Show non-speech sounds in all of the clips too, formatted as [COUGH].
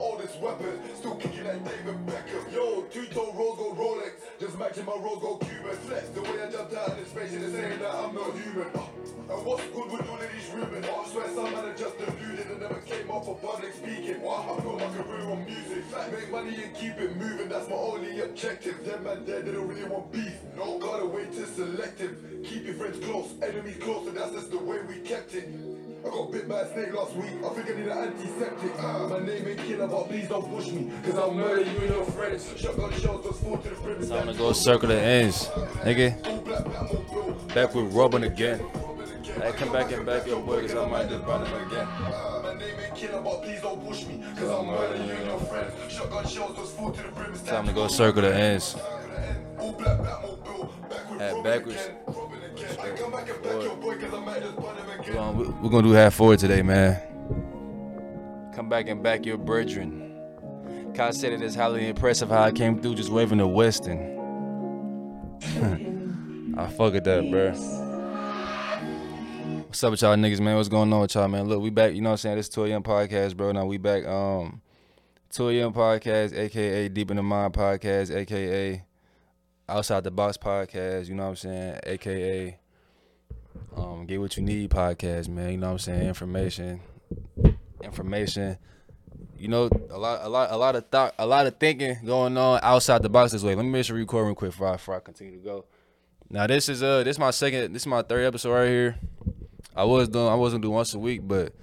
All this weapons, still kicking like David Beckham. Yo, two-tone rose gold Rolex, just matching my rose gold Cuban flex. The way I jumped out of this spaceship is saying that I'm not human. Uh, and what's good with all of these rumors? I swear some man are just deluded and never came off for public speaking. Why? I feel my career on music. Make money and keep it moving, that's my only objective. Them man there didn't really want beef. No, gotta wait to selective. Keep your friends close, enemies closer. that's just the way we kept it. I got bit by a snake last week. I think I need an antiseptic. Uh, my name ain't killer, but please don't push me. Cause I'll murder you and your friends. Shotgun shells just fall to the brim. Time to go circle the ends, nigga. Back with Robin again. I come back and back your boy, cause I might just run him again. My name ain't killer, but please don't push me. Cause I'll murder you and your friends. Shotgun shells just fall to the brim. Time to go circle the ends. All black Batmobile, back with At backwards. We're gonna, we're gonna do half forward today, man. Come back and back your brethren. Kai said it is highly impressive how I came through just waving the Weston. [LAUGHS] I fuck with that, bro. What's up with y'all niggas, man? What's going on with y'all, man? Look, we back. You know what I'm saying? This is Toy Young Podcast, bro. Now we back. Um, Toy Young Podcast, aka Deep in the Mind Podcast, aka Outside the Box Podcast. You know what I'm saying? Aka um, Get What You Need Podcast, man. You know what I'm saying? Information, information. You know, a lot, a lot, a lot of thought, a lot of thinking going on outside the box this way. Let me make sure we record real quick before I, before I continue to go. Now this is uh this is my second this is my third episode right here. I was doing I wasn't doing once a week, but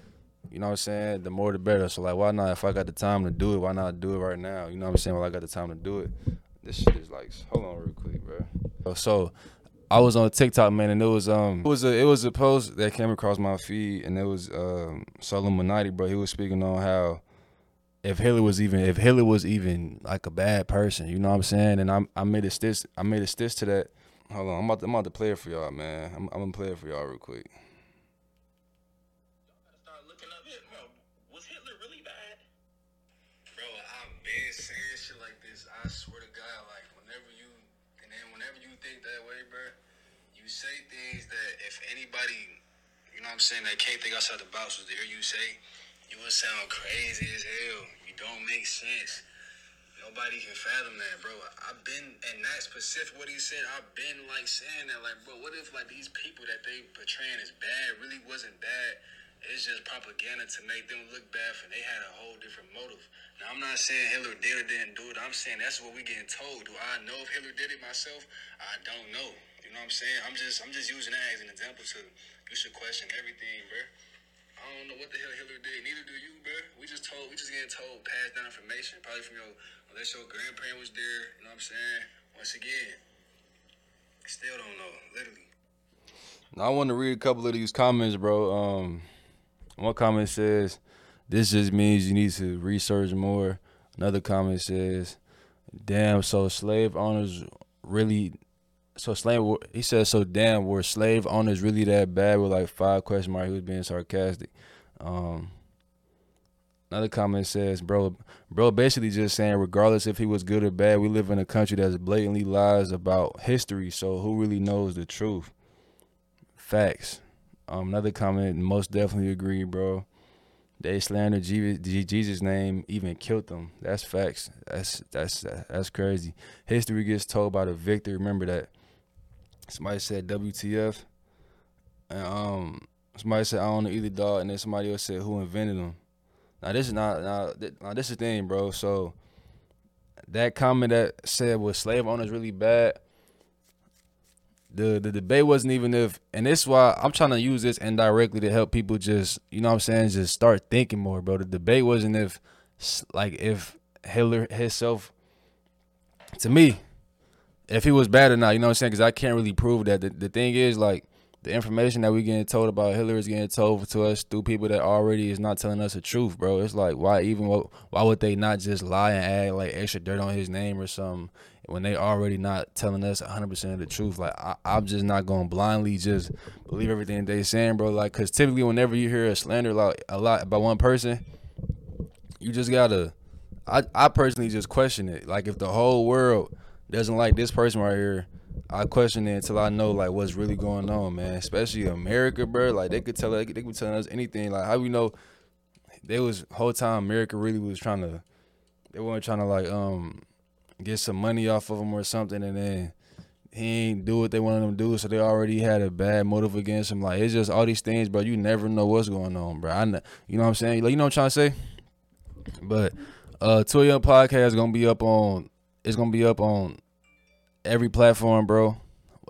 you know what I'm saying, the more the better. So like why not if I got the time to do it, why not do it right now? You know what I'm saying? While I got the time to do it. This shit is like hold on real quick, bro. So I was on TikTok, man, and it was um it was a it was a post that came across my feed and it was um Solomon bro. He was speaking on how if Hitler was even if Hitler was even like a bad person, you know what I'm saying? And I I made a stitch I made a stitch to that. Hold on, I'm about to, I'm about to play it for y'all, man. I'm, I'm gonna play it for y'all real quick. I'm saying, that can't think outside the box was to hear you say, you would sound crazy as hell. You don't make sense. Nobody can fathom that, bro. I've been, and that specific what he said, I've been like saying that, like, bro, what if like these people that they portraying as bad really wasn't bad? It's just propaganda to make them look bad, and they had a whole different motive. Now, I'm not saying Hitler did or didn't do it. I'm saying that's what we getting told. Do I know if Hitler did it myself? I don't know. You know what I'm saying? I'm just, I'm just using that as an example to you should question everything, bro. I don't know what the hell Hitler did. Neither do you, bro. We just told, we just getting told, passed down information, probably from your, unless your grandparent was there. You know what I'm saying? Once again, still don't know, literally. Now I want to read a couple of these comments, bro. Um, one comment says, "This just means you need to research more." Another comment says, "Damn, so slave owners really." So slave, he says, "So damn, were slave owners really that bad?" With like five question mark, he was being sarcastic. Um, another comment says, "Bro, bro, basically just saying, regardless if he was good or bad, we live in a country that's blatantly lies about history. So who really knows the truth?" Facts. Um, another comment, most definitely agree, bro. They slander Jesus' name, even killed them. That's facts. That's that's that's crazy. History gets told by the victor. Remember that. Somebody said WTF, and um, somebody said I don't know either dog, and then somebody else said who invented them. Now this is not now, th- now this is the thing, bro. So that comment that said was slave owners really bad the the debate wasn't even if and this is why I'm trying to use this indirectly to help people just you know what I'm saying just start thinking more bro the debate wasn't if like if Hitler himself to me if he was bad or not you know what I'm saying? Because I can't really prove that. The, the thing is like the information that we getting told about Hitler is getting told to us through people that already is not telling us the truth bro. It's like why even why would they not just lie and add like extra dirt on his name or something when they already not telling us 100% of the truth? Like I, i'm just not going blindly just believe everything they saying bro. Like because typically whenever you hear a slander like a lot about one person you just gotta I, I personally just question it. Like if the whole world doesn't like this person right here i question it until i know like what's really going on man especially america bro like they could tell they could, they could be telling us anything like how we know they was whole time America really was trying to they weren't trying to like um get some money off of him or something and then he ain't do what they wanted him to do, so they already had a bad motive against him. Like it's just all these things, bro. You never know what's going on, bro. I, know, you know what I'm saying? Like you know what I'm trying to say. But uh, Tour Young podcast gonna be up on. It's gonna be up on every platform, bro.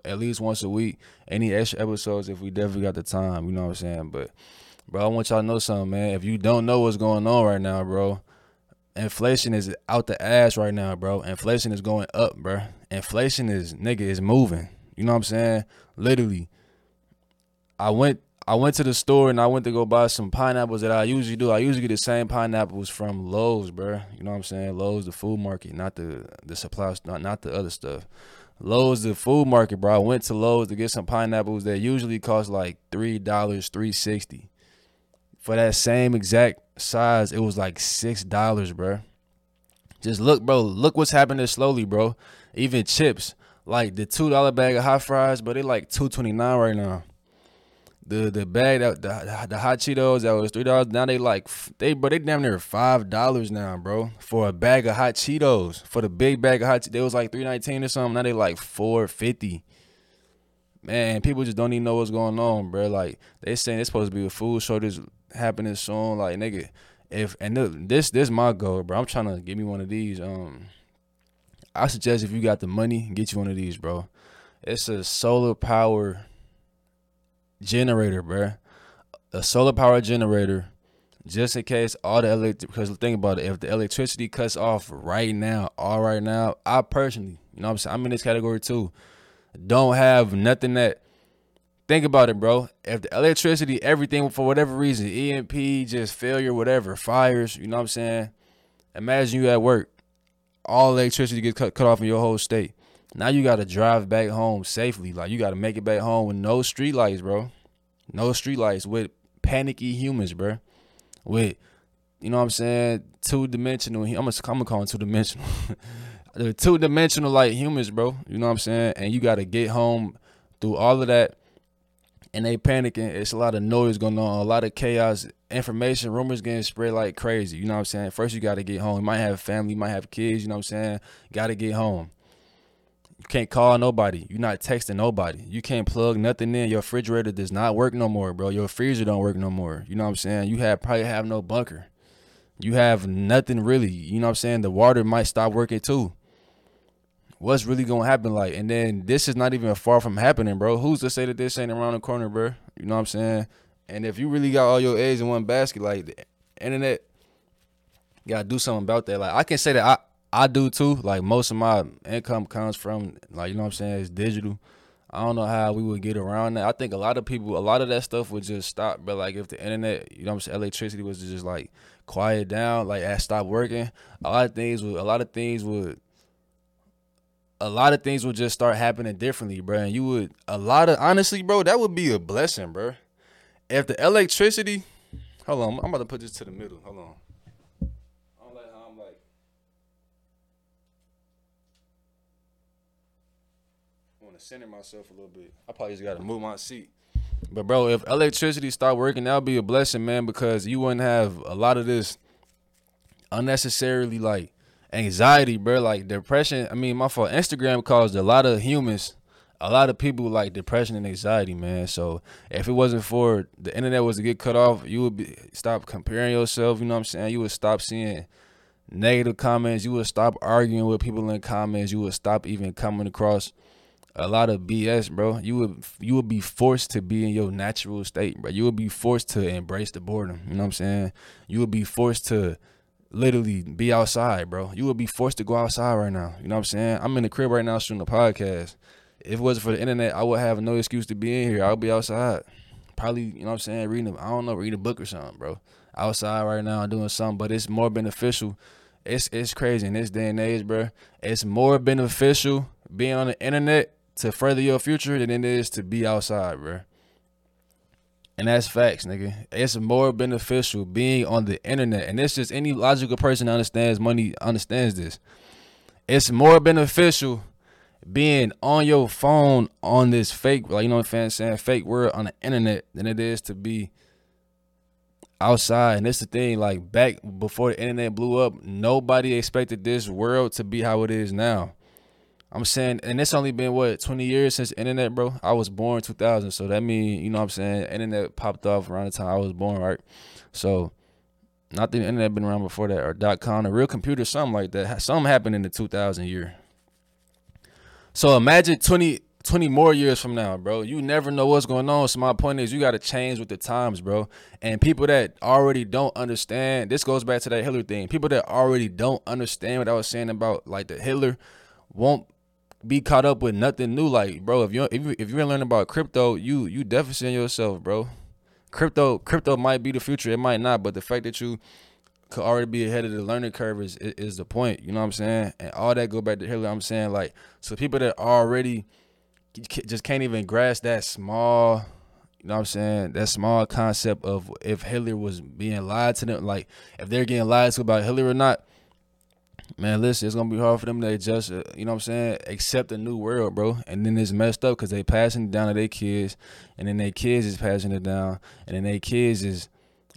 At least once a week. Any extra episodes if we definitely got the time. You know what I'm saying? But bro, I want y'all to know something, man. If you don't know what's going on right now, bro, inflation is out the ass right now, bro. Inflation is going up, bro. Inflation is nigga is moving. You know what I'm saying? Literally. I went I went to the store and I went to go buy some pineapples that I usually do. I usually get the same pineapples from Lowe's, bro. You know what I'm saying? Lowe's the food market, not the the supply not not the other stuff. Lowe's the food market, bro. I went to Lowe's to get some pineapples that usually cost like three dollars, three sixty. For that same exact size, it was like six dollars, bro. Just look, bro. Look what's happening slowly, bro. Even chips, like the two dollar bag of hot fries, but they like two twenty nine right now. The the bag that the, the hot Cheetos that was three dollars now they like they but they damn near five dollars now, bro, for a bag of hot Cheetos. For the big bag of hot, they was like three nineteen or something. Now they like four fifty. Man, people just don't even know what's going on, bro. Like they saying it's supposed to be a food shortage happening soon. Like nigga, if and this this my goal, bro. I'm trying to get me one of these. Um, I suggest if you got the money, get you one of these, bro. It's a solar power generator, bro. A solar power generator, just in case all the electric. Because think about it, if the electricity cuts off right now, all right now, I personally, you know, what I'm saying, I'm in this category too. Don't have nothing that Think about it, bro. If the electricity, everything for whatever reason, EMP, just failure, whatever, fires, you know what I'm saying? Imagine you at work, all electricity gets cut, cut off in your whole state. Now you gotta drive back home safely. Like you gotta make it back home with no street lights, bro. No street lights with panicky humans, bro. With you know what I'm saying, two dimensional. I'm gonna, I'm gonna call them two dimensional. [LAUGHS] the two dimensional like humans, bro. You know what I'm saying? And you gotta get home through all of that and they panicking. It's a lot of noise going on, a lot of chaos, information, rumors getting spread like crazy. You know what I'm saying? First, you got to get home. You might have family, you might have kids. You know what I'm saying? Got to get home. Can't call nobody. You're not texting nobody. You can't plug nothing in. Your refrigerator does not work no more, bro. Your freezer don't work no more. You know what I'm saying? You have probably have no bunker. You have nothing really. You know what I'm saying? The water might stop working too what's really gonna happen like and then this is not even far from happening bro who's to say that this ain't around the corner bro you know what i'm saying and if you really got all your eggs in one basket like the internet gotta do something about that like i can say that i i do too like most of my income comes from like you know what i'm saying it's digital I don't know how we would get around that. I think a lot of people, a lot of that stuff would just stop. But like if the internet, you know, what I'm saying, electricity was just like quiet down, like I stopped working. A lot of things would, a lot of things would a lot of things would just start happening differently, bro. And you would a lot of honestly, bro, that would be a blessing, bro. If the electricity, hold on, I'm about to put this to the middle. Hold on. To center myself a little bit. I probably just got to move my seat. But bro, if electricity start working, that would be a blessing, man, because you wouldn't have a lot of this unnecessarily like anxiety, bro. Like depression. I mean, my fault. Instagram caused a lot of humans, a lot of people like depression and anxiety, man. So if it wasn't for the internet was to get cut off, you would be stop comparing yourself. You know what I'm saying? You would stop seeing negative comments. You would stop arguing with people in comments. You would stop even coming across a lot of BS, bro. You would you would be forced to be in your natural state, bro. You would be forced to embrace the boredom. You know what I'm saying? You would be forced to literally be outside, bro. You would be forced to go outside right now. You know what I'm saying? I'm in the crib right now shooting a podcast. If it wasn't for the internet, I would have no excuse to be in here. I would be outside. Probably, you know what I'm saying, reading I don't know, read a book or something, bro. Outside right now doing something, but it's more beneficial. It's it's crazy in this day and age, bro. It's more beneficial being on the internet to further your future than it is to be outside, bro. And that's facts, nigga. It's more beneficial being on the internet. And it's just any logical person understands money understands this. It's more beneficial being on your phone on this fake, like you know what I'm saying, fake world on the internet than it is to be outside. And that's the thing, like back before the internet blew up, nobody expected this world to be how it is now. I'm saying, and it's only been what 20 years since internet, bro. I was born 2000, so that mean you know what I'm saying. Internet popped off around the time I was born, right? So, not the internet been around before that or dot com, a real computer, something like that. Something happened in the 2000 year. So imagine 20, 20 more years from now, bro. You never know what's going on. So my point is, you got to change with the times, bro. And people that already don't understand, this goes back to that Hitler thing. People that already don't understand what I was saying about like the Hitler won't be caught up with nothing new. Like, bro, if you if you if you're learning about crypto, you you deficit yourself, bro. Crypto crypto might be the future, it might not, but the fact that you could already be ahead of the learning curve is, is, is the point. You know what I'm saying? And all that go back to Hitler. I'm saying like so people that already just can't even grasp that small. You know what I'm saying? That small concept of if Hitler was being lied to them, like if they're getting lied to about Hitler or not, man, listen, it's gonna be hard for them to adjust. Uh, you know what I'm saying? Accept a new world, bro. And then it's messed up because they passing it down to their kids, and then their kids is passing it down, and then their kids is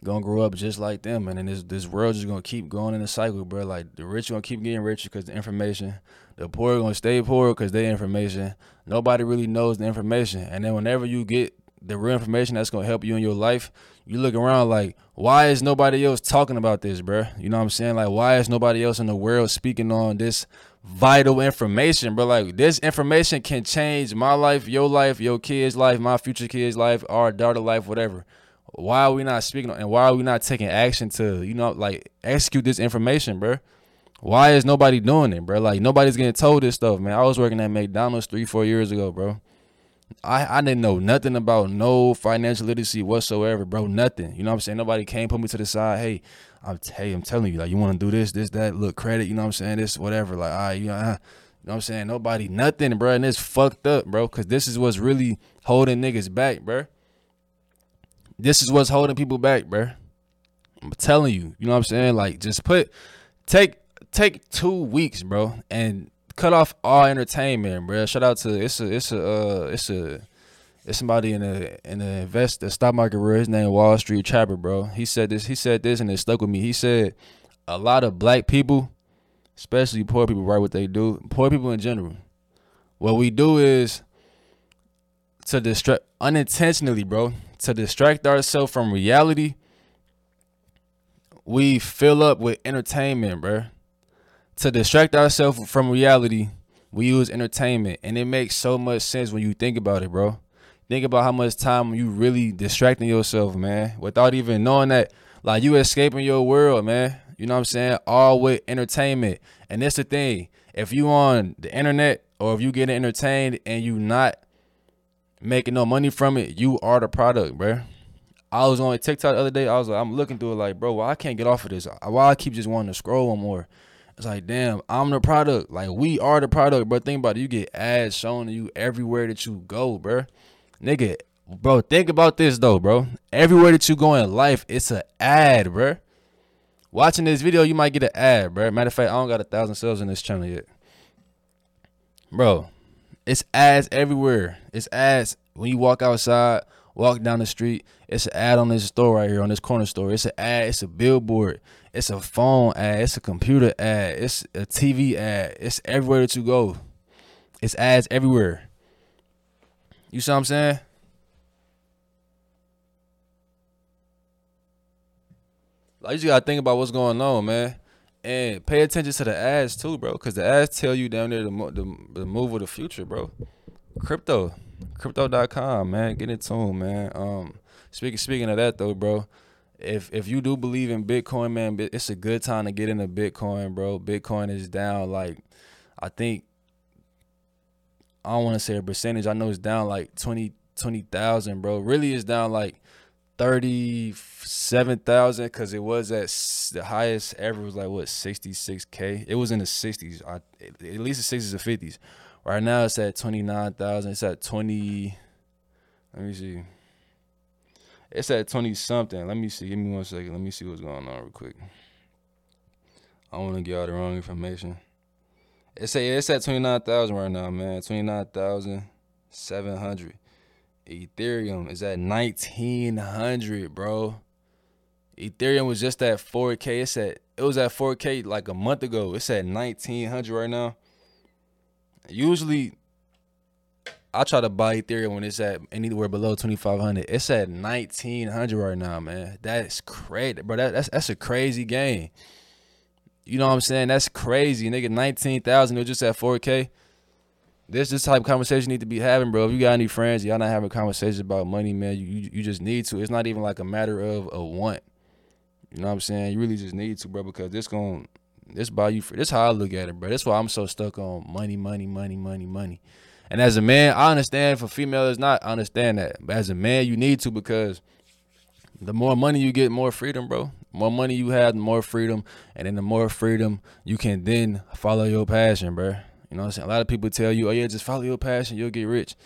gonna grow up just like them, and then this this world is gonna keep going in a cycle, bro. Like the rich gonna keep getting richer because the information, the poor gonna stay poor because they information. Nobody really knows the information, and then whenever you get the real information that's gonna help you in your life, you look around like, why is nobody else talking about this, bro? You know what I'm saying? Like, why is nobody else in the world speaking on this vital information, bro? Like, this information can change my life, your life, your kids' life, my future kids' life, our daughter life, whatever. Why are we not speaking and why are we not taking action to, you know, like execute this information, bro? Why is nobody doing it, bro? Like nobody's getting told this stuff, man. I was working at McDonald's three, four years ago, bro. I, I didn't know nothing about no financial literacy whatsoever, bro. Nothing. You know what I'm saying? Nobody came put me to the side. Hey, I'm hey, I'm telling you, like you want to do this, this, that, look, credit, you know what I'm saying? This, whatever. Like, right, you know, uh, you know what I'm saying? Nobody, nothing, bro. And it's fucked up, bro. Cause this is what's really holding niggas back, bro. This is what's holding people back, bro. I'm telling you, you know what I'm saying? Like, just put take take two weeks, bro, and cut off all entertainment, bro. Shout out to it's a it's a uh, it's a it's somebody in the in the invest the stock market world. His name Wall Street Trapper, bro. He said this. He said this, and it stuck with me. He said a lot of black people, especially poor people, right? What they do, poor people in general. What we do is to distract unintentionally, bro, to distract ourselves from reality. We fill up with entertainment, bro to distract ourselves from reality, we use entertainment, and it makes so much sense when you think about it, bro. Think about how much time you really distracting yourself, man, without even knowing that, like you escaping your world, man. You know what I'm saying? All with entertainment, and that's the thing. If you on the internet or if you getting entertained and you not making no money from it, you are the product, bro. I was on TikTok the other day. I was like, I'm looking through it like, bro, why I can't get off of this? Why I keep just wanting to scroll more? It's like, damn, I'm the product. Like, we are the product, bro. Think about it. You get ads shown to you everywhere that you go, bro. Nigga, bro, think about this, though, bro. Everywhere that you go in life, it's an ad, bro. Watching this video, you might get an ad, bro. Matter of fact, I don't got a thousand subs in this channel yet. Bro, it's ads everywhere. It's ads when you walk outside, walk down the street. It's an ad on this store right here, on this corner store. It's an ad, it's a billboard. It's a phone ad. It's a computer ad. It's a TV ad. It's everywhere that you go. It's ads everywhere. You see what I'm saying? Like you just gotta think about what's going on, man, and pay attention to the ads too, bro, because the ads tell you down there the, the the move of the future, bro. Crypto, crypto.com, man. Get in tune, man. Um, speaking speaking of that though, bro if if you do believe in Bitcoin, man, it's a good time to get into Bitcoin, bro. Bitcoin is down like I think I don't want to say a percentage. I know it's down like 20 20,000, bro. Really it's down like 37,000 cuz it was at the highest ever was like what 66k. It was in the 60s. I, at least the 60s or 50s. Right now it's at 29,000. It's at 20 Let me see. It's at 20 something. Let me see. Give me one second. Let me see what's going on real quick. I don't want to give all the wrong information. It's at, it's at 29,000 right now, man. 29,700. Ethereum is at 1900, bro. Ethereum was just at 4K. It's at it was at 4K like a month ago. It's at 1900 right now. Usually, I try to buy Ethereum when it's at anywhere below 2500. It's at 1900 right now, man. That's crazy, bro. That, that's that's a crazy game. You know what I'm saying? That's crazy, nigga. 19,000. It was just at 4K. This this type of conversation you need to be having, bro. If you got any friends, y'all not having conversations about money, man. You, you you just need to. It's not even like a matter of a want. You know what I'm saying? You really just need to, bro, because this going this buy you for this how I look at it, bro. That's why I'm so stuck on money, money, money, money, money. And as a man, I understand for females not, I understand that. But as a man, you need to because the more money you get, more freedom, bro. The more money you have, the more freedom. And then the more freedom you can then follow your passion, bro. You know what I'm saying? A lot of people tell you, oh yeah, just follow your passion, you'll get rich.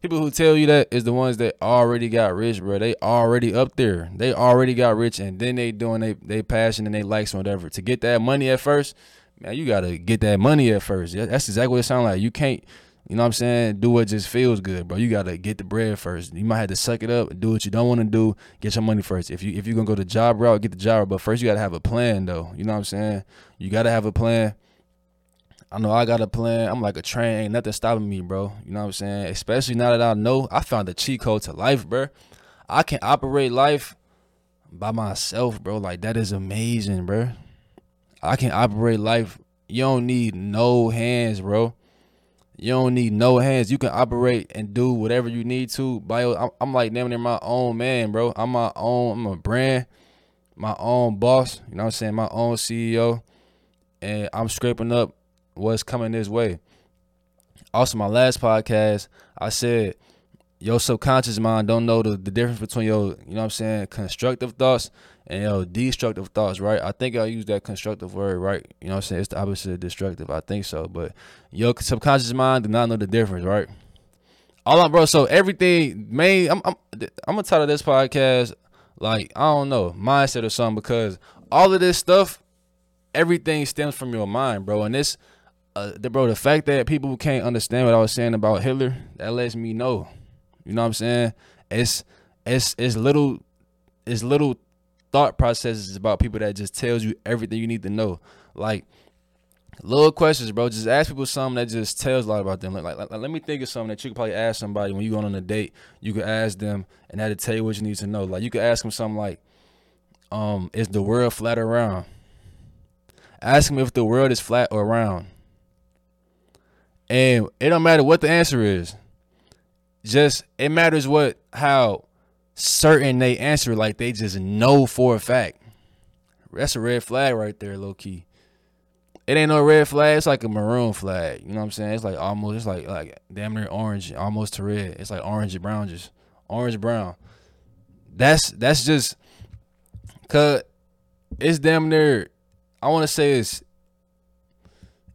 People who tell you that is the ones that already got rich, bro. They already up there. They already got rich, and then they doing they they passion and they likes whatever. To get that money at first, man, you gotta get that money at first. That's exactly what it sounds like. You can't, you know what I'm saying? Do what just feels good, bro. You gotta get the bread first. You might have to suck it up and do what you don't want to do. Get your money first. If you if you're gonna go the job route, get the job. But first you gotta have a plan though. You know what I'm saying? You gotta have a plan. I know I got a plan. I'm like a train. Ain't nothing stopping me, bro. You know what I'm saying? Especially now that I know I found the cheat code to life, bro. I can operate life by myself, bro. Like that is amazing, bro. I can operate life. You don't need no hands, bro. You don't need no hands. You can operate and do whatever you need to. By I'm, I'm like damn near my own man, bro. I'm my own. I'm a brand, my own boss. You know what I'm saying? My own CEO, and I'm scraping up what's coming this way. Also, my last podcast, I said your subconscious mind don't know the, the difference between your, you know what I'm saying, constructive thoughts and your destructive thoughts, right? I think I use that constructive word, right? You know what I'm saying? It's the opposite of destructive. I think so. But your subconscious mind do not know the difference, right? All I'm bro, so everything main I'm I'm I'm gonna title this podcast like, I don't know, mindset or something, because all of this stuff, everything stems from your mind, bro. And this uh, the, bro, the fact that people can't understand what I was saying about Hitler, that lets me know. You know what I'm saying? It's it's it's little it's little thought processes about people that just tells you everything you need to know. Like little questions, bro. Just ask people something that just tells a lot about them. Like, like, like let me think of something that you could probably ask somebody when you going on a date. You could ask them, and that'll tell you what you need to know. Like you could ask them something like, "Um, is the world flat or round?" Ask them if the world is flat or round. And it don't matter what the answer is. Just it matters what how certain they answer like they just know for a fact. That's a red flag right there, low key. It ain't no red flag, it's like a maroon flag. You know what I'm saying? It's like almost it's like like damn near orange, almost to red. It's like orange and brown just orange brown. That's that's just cause it's damn near I wanna say it's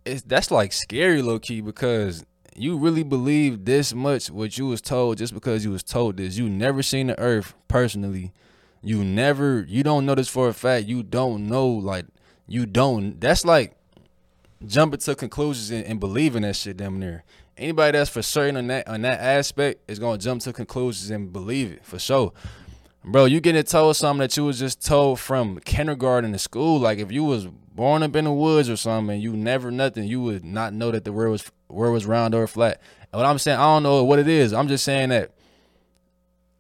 it's that's like scary low key because you really believe this much what you was told just because you was told this. You never seen the earth personally. You never you don't know this for a fact. You don't know like you don't that's like jumping to conclusions and, and believing that shit damn near. Anybody that's for certain on that on that aspect is gonna jump to conclusions and believe it for sure. Bro, you getting told something that you was just told from kindergarten to school. Like if you was born up in the woods or something you never nothing, you would not know that the world was world was round or flat. And what I'm saying, I don't know what it is. I'm just saying that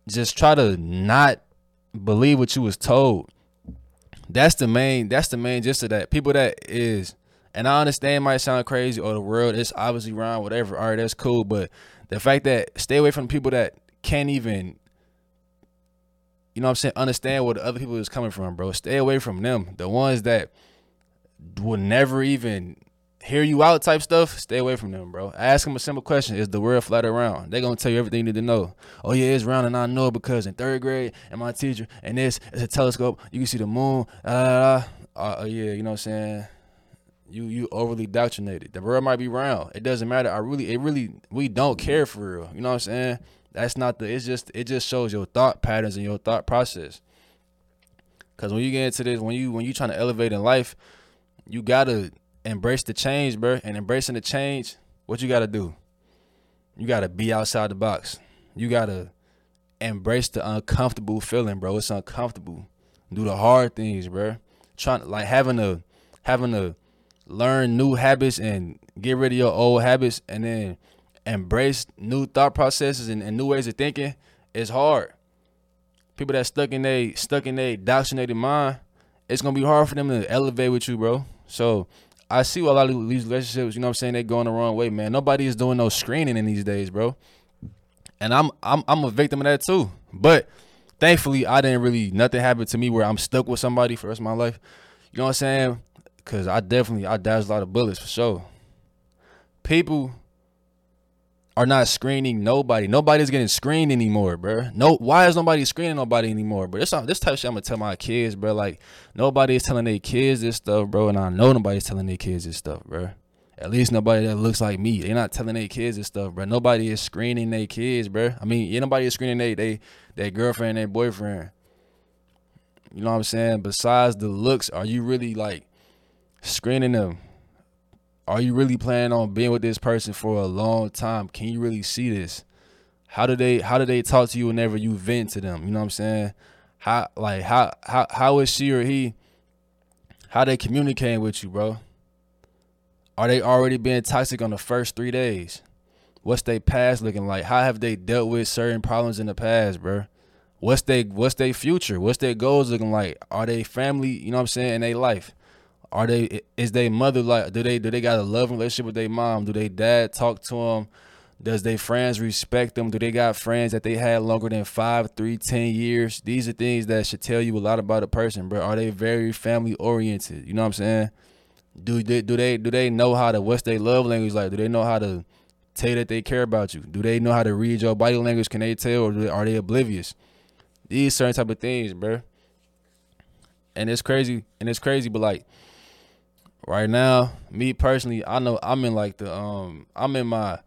just try to not believe what you was told. That's the main that's the main gist of that. People that is and I understand might sound crazy or the world is obviously round, whatever. All right, that's cool. But the fact that stay away from people that can't even you know what I'm saying, understand where the other people is coming from, bro. Stay away from them. The ones that will never even hear you out type stuff, stay away from them, bro. Ask them a simple question: Is the world flat or round? They're gonna tell you everything you need to know. Oh yeah, it's round, and I know it because in third grade, and my teacher, and this is a telescope. You can see the moon. Uh, uh, yeah, you know what I'm saying. You you overly indoctrinated. The world might be round. It doesn't matter. I really, it really, we don't care for real. You know what I'm saying? That's not the. It's just it just shows your thought patterns and your thought process. Cause when you get into this, when you when you trying to elevate in life, you gotta embrace the change, bro. And embracing the change, what you gotta do? You gotta be outside the box. You gotta embrace the uncomfortable feeling, bro. It's uncomfortable. do the hard things, bro. Trying like having to having to learn new habits and get rid of your old habits and then embrace new thought processes and, and new ways of thinking It's hard. People that stuck in they stuck in they indoctrinated mind, it's gonna be hard for them to elevate with you, bro. So I see a lot of these relationships, you know what I'm saying, they going the wrong way, man. Nobody is doing no screening in these days, bro. And I'm I'm I'm a victim of that too. But thankfully I didn't really nothing happened to me where I'm stuck with somebody for the rest of my life. You know what I'm saying? Cause I definitely I dodged a lot of bullets for sure. People are not screening nobody. Nobody's getting screened anymore, bro. No, why is nobody screening nobody anymore, bro? This this type of shit I'm gonna tell my kids, bro. Like nobody is telling their kids this stuff, bro, and I know nobody's telling their kids this stuff, bro. At least nobody that looks like me. They're not telling their kids this stuff, bro. Nobody is screening their kids, bro. I mean, yeah, nobody is screening their they their girlfriend, their boyfriend. You know what I'm saying? Besides the looks, are you really like screening them? Are you really planning on being with this person for a long time? Can you really see this? How do they how do they talk to you whenever you vent to them? You know what I'm saying? How like how how how is she or he how they communicating with you, bro? Are they already being toxic on the first three days? What's their past looking like? How have they dealt with certain problems in the past, bro? What's they what's their future? What's their goals looking like? Are they family, you know what I'm saying, in their life? Are they is they mother like do they do they got a love relationship with their mom? Do they dad talk to them? Does they friends respect them? Do they got friends that they had longer than five, three, ten years? These are things that should tell you a lot about a person, bro. Are they very family oriented? You know what I'm saying? Do they do they do they know how to what's their love language like? Do they know how to tell that they care about you? Do they know how to read your body language? Can they tell or are they oblivious? These certain type of things, bro. And it's crazy, and it's crazy, but like right now, me personally, I know I'm in like the um I'm in my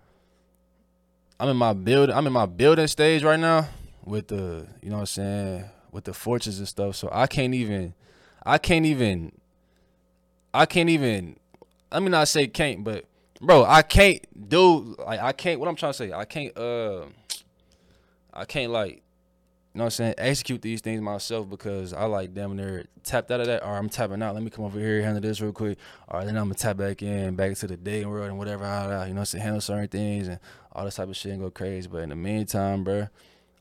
I'm in my build I'm in my building stage right now with the you know what I'm saying with the fortunes and stuff. So I can't even I can't even I can't even let me not say can't, but bro, I can't do like I can't what I'm trying to say, I can't uh I can't like you know what I'm saying, execute these things myself because I like damn near tapped out of that. Or I'm tapping out. Let me come over here, handle this real quick. Or then I'm gonna tap back in, back into the day world and whatever. You know what I'm saying, handle certain things and all this type of shit and go crazy. But in the meantime, bro,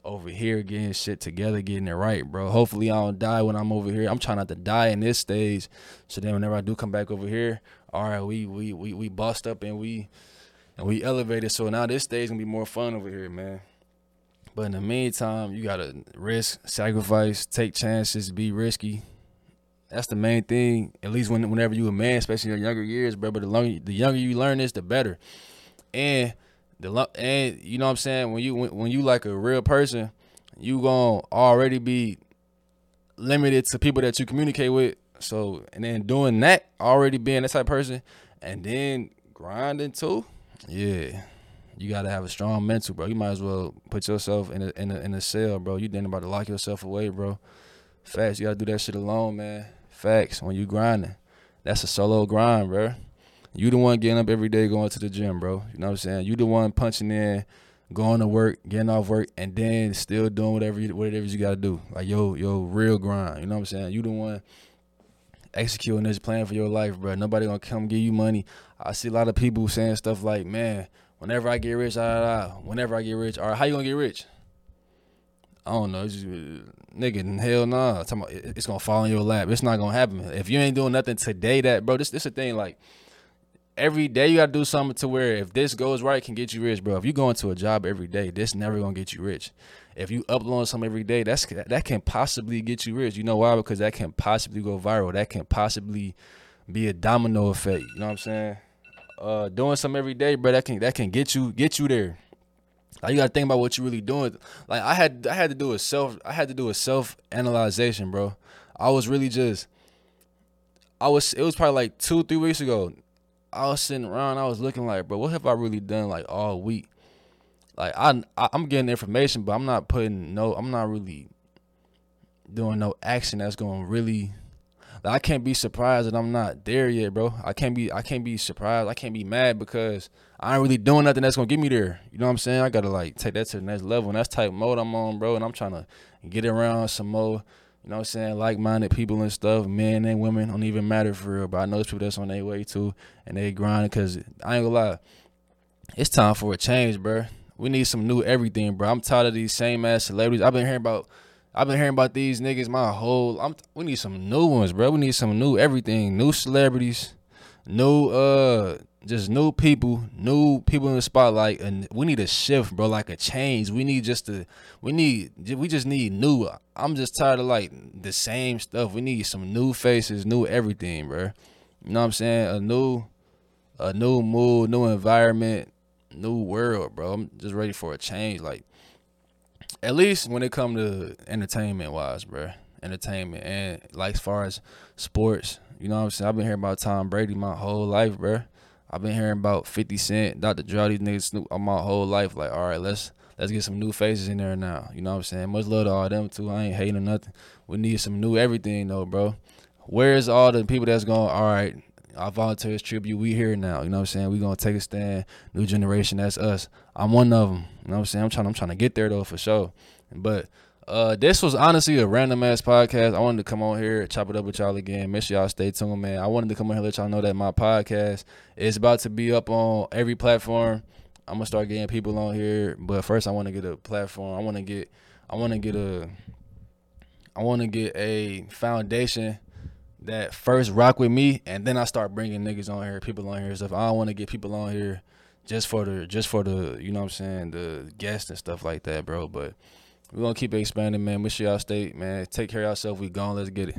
over here getting shit together, getting it right, bro. Hopefully I don't die when I'm over here. I'm trying not to die in this stage. So then whenever I do come back over here, all right, we we we we bust up and we and we elevated. So now this stage gonna be more fun over here, man. But in the meantime, you gotta risk, sacrifice, take chances, be risky. That's the main thing. At least when whenever you a man, especially in your younger years, bro. But the longer the younger you learn this, the better. And the and you know what I'm saying when you when, when you like a real person, you gonna already be limited to people that you communicate with. So and then doing that, already being that type of person, and then grinding too, yeah you gotta have a strong mental, bro. You might as well put yourself in a in a in a cell, bro. You then about to lock yourself away, bro. Facts, you gotta do that shit alone, man. Facts. When you grinding, that's a solo grind, bro. You the one getting up every day going to the gym, bro. You know what I'm saying? You the one punching in, going to work, getting off work, and then still doing whatever you, whatever you gotta do. Like yo, yo, real grind. You know what I'm saying? You the one executing this plan for your life, bro. Nobody gonna come give you money. I see a lot of people saying stuff like, "Man, whenever I get rich, ah, whenever I get rich, all right, how you gonna get rich? I don't know, just, nigga, hell nah. It's gonna fall in your lap. It's not gonna happen. If you ain't doing nothing today, that bro, this this a thing. Like every day, you gotta do something to where if this goes right, can get you rich, bro. If you go into a job every day, this never gonna get you rich. If you upload something every day, that's that can possibly get you rich. You know why? Because that can possibly go viral. That can possibly be a domino effect. You know what I'm saying? Uh, doing some every day, bro, that can that can get you get you there. Like you gotta think about what you really doing. Like I had I had to do a self I had to do a self analyzation, bro. I was really just I was it was probably like two three weeks ago. I was sitting around. I was looking like, bro, what have I really done like all week? Like I, I I'm getting information, but I'm not putting no. I'm not really doing no action that's gonna really I can't be surprised that I'm not there yet, bro. I can't be I can't be surprised. I can't be mad because I ain't really doing nothing that's gonna get me there. You know what I'm saying? I gotta like take that to the next level. And that's type mode I'm on, bro. And I'm trying to get around some more You know what I'm saying? Like minded people and stuff, men and women, don't even matter for real. But I know there's people that's on their way too, and they grind because I ain't gonna lie. It's time for a change, bro. We need some new everything, bro. I'm tired of these same ass celebrities. I've been hearing about I've been hearing about these niggas my whole I'm we need some new ones, bro. We need some new everything, new celebrities, new uh just new people, new people in the spotlight, and we need a shift, bro, like a change. We need just to, we need, we just need new. I'm just tired of like the same stuff. We need some new faces, new everything, bro. You know what I'm saying? A new, a new mood, new environment, new world, bro. I'm just ready for a change. Like, at least when it come to entertainment wise, bro. Entertainment and like as far as sports, you know what I'm saying? I've been hearing about Tom Brady my whole life, bro. I've been hearing about 50 Cent, Dr. Dre, these niggas Snoop uh, my whole life. Like, all right, let's let's get some new faces in there now. You know what I'm saying? Much love to all them too. I ain't hating nothing. We need some new everything though, bro. Where's all the people that's going, all right, our volunteers tribute, we here now. You know what I'm saying? We gonna take a stand. New generation, that's us. I'm one of them. You know what I'm saying? I'm trying I'm trying to get there though for sure. But uh, this was honestly a random ass podcast. I wanted to come on here, chop it up with y'all again. Make sure y'all stay tuned, man. I wanted to come on here let y'all know that my podcast is about to be up on every platform. I'm gonna start getting people on here, but first I want to get a platform. I want to get, I want to get a, I want to get a foundation that first rock with me, and then I start bringing niggas on here, people on here, stuff. I don't want to get people on here just for the, just for the, you know what I'm saying, the guests and stuff like that, bro. But we're gonna keep expanding, man. Make sure y'all stay, man. Take care of yourself. We gone. Let's get it.